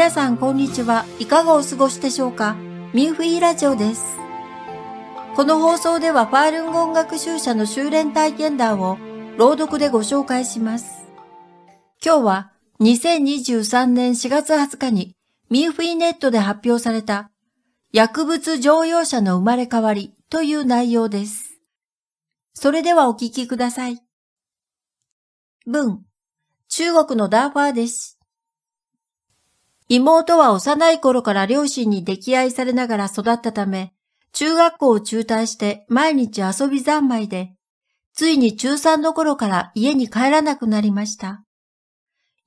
皆さんこんにちは。いかがお過ごしでしょうか？ミンフィーラジオです。この放送ではファールンゴ音楽集社の修練体験談を朗読でご紹介します。今日は2023年4月20日にミンフィーネットで発表された薬物乗用車の生まれ変わりという内容です。それではお聞きください。文、中国のダーファーです。妹は幼い頃から両親に溺愛されながら育ったため、中学校を中退して毎日遊び三昧で、ついに中3の頃から家に帰らなくなりました。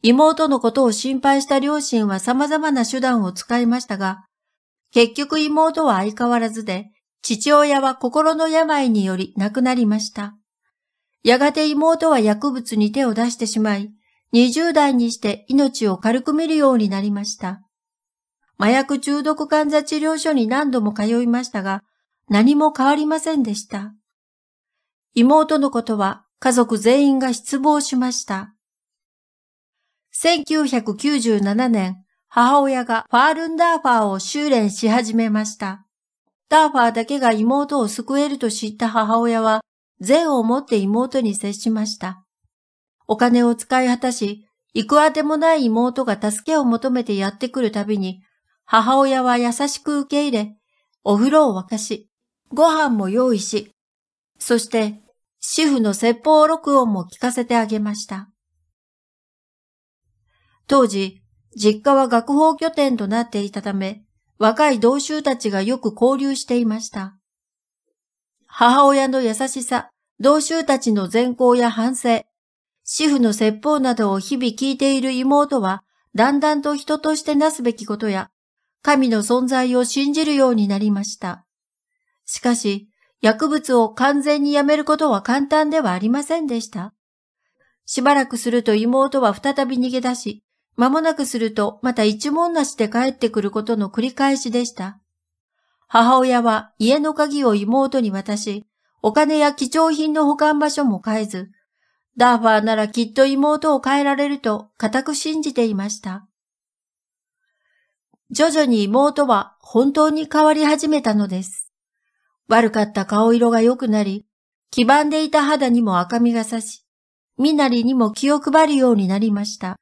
妹のことを心配した両親は様々な手段を使いましたが、結局妹は相変わらずで、父親は心の病により亡くなりました。やがて妹は薬物に手を出してしまい、20代にして命を軽く見るようになりました。麻薬中毒患者治療所に何度も通いましたが、何も変わりませんでした。妹のことは家族全員が失望しました。1997年、母親がファールンダーファーを修練し始めました。ダーファーだけが妹を救えると知った母親は、善を持って妹に接しました。お金を使い果たし、行くあてもない妹が助けを求めてやってくるたびに、母親は優しく受け入れ、お風呂を沸かし、ご飯も用意し、そして主婦の説法録音も聞かせてあげました。当時、実家は学法拠点となっていたため、若い同州たちがよく交流していました。母親の優しさ、同州たちの善行や反省、主婦の説法などを日々聞いている妹は、だんだんと人としてなすべきことや、神の存在を信じるようになりました。しかし、薬物を完全にやめることは簡単ではありませんでした。しばらくすると妹は再び逃げ出し、間もなくするとまた一文なしで帰ってくることの繰り返しでした。母親は家の鍵を妹に渡し、お金や貴重品の保管場所も変えず、ダーファーならきっと妹を変えられると固く信じていました。徐々に妹は本当に変わり始めたのです。悪かった顔色が良くなり、黄ばんでいた肌にも赤みが差し、身なりにも気を配るようになりました。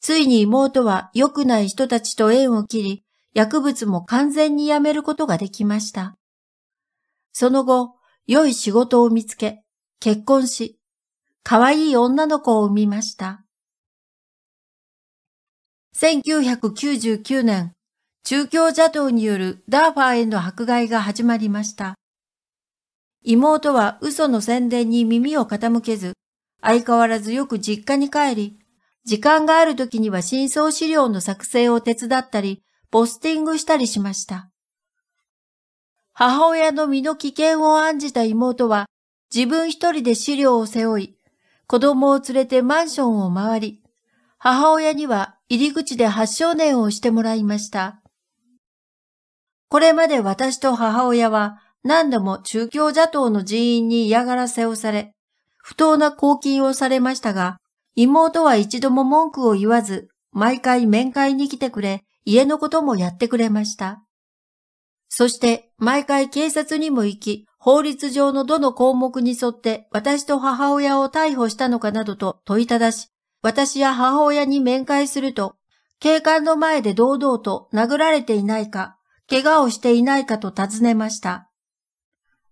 ついに妹は良くない人たちと縁を切り、薬物も完全にやめることができました。その後、良い仕事を見つけ、結婚し、可愛い女の子を産みました。1999年、中京邪道によるダーファーへの迫害が始まりました。妹は嘘の宣伝に耳を傾けず、相変わらずよく実家に帰り、時間がある時には真相資料の作成を手伝ったり、ポスティングしたりしました。母親の身の危険を案じた妹は、自分一人で資料を背負い、子供を連れてマンションを回り、母親には入り口で発症年をしてもらいました。これまで私と母親は何度も中京邪党の人員に嫌がらせをされ、不当な公金をされましたが、妹は一度も文句を言わず、毎回面会に来てくれ、家のこともやってくれました。そして毎回警察にも行き、法律上のどの項目に沿って私と母親を逮捕したのかなどと問いただし、私や母親に面会すると、警官の前で堂々と殴られていないか、怪我をしていないかと尋ねました。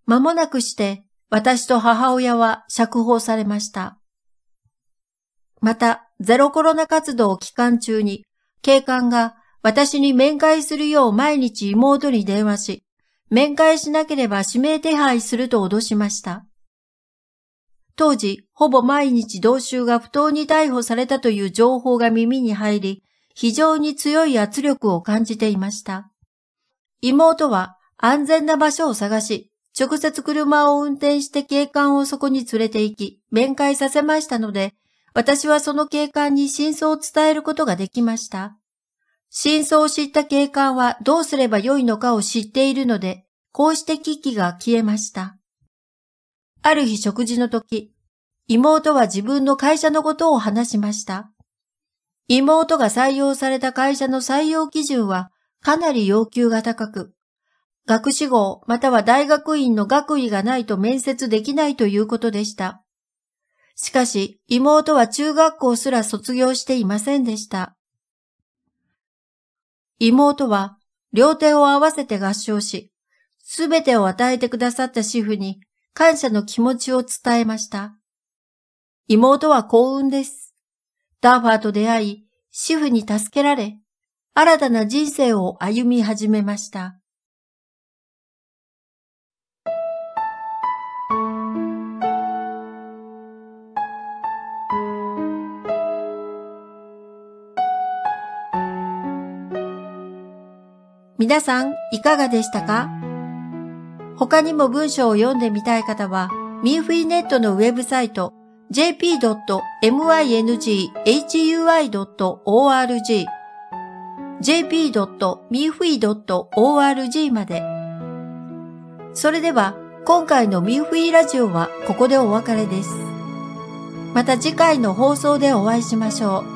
間もなくして私と母親は釈放されました。また、ゼロコロナ活動期間中に、警官が私に面会するよう毎日妹に電話し、面会しなければ指名手配すると脅しました。当時、ほぼ毎日同州が不当に逮捕されたという情報が耳に入り、非常に強い圧力を感じていました。妹は安全な場所を探し、直接車を運転して警官をそこに連れて行き、面会させましたので、私はその警官に真相を伝えることができました。真相を知った警官はどうすればよいのかを知っているので、こうして危機が消えました。ある日食事の時、妹は自分の会社のことを話しました。妹が採用された会社の採用基準はかなり要求が高く、学士号または大学院の学位がないと面接できないということでした。しかし、妹は中学校すら卒業していませんでした。妹は両手を合わせて合唱し、すべてを与えてくださった主婦に感謝の気持ちを伝えました。妹は幸運です。ダーファーと出会い、主婦に助けられ、新たな人生を歩み始めました。皆さん、いかがでしたか？他にも文章を読んでみたい方は、ミンフィーネットのウェブサイト jp.minghui.org jp.minfui.org まで。それでは、今回のミンフィーラジオはここでお別れです。また次回の放送でお会いしましょう。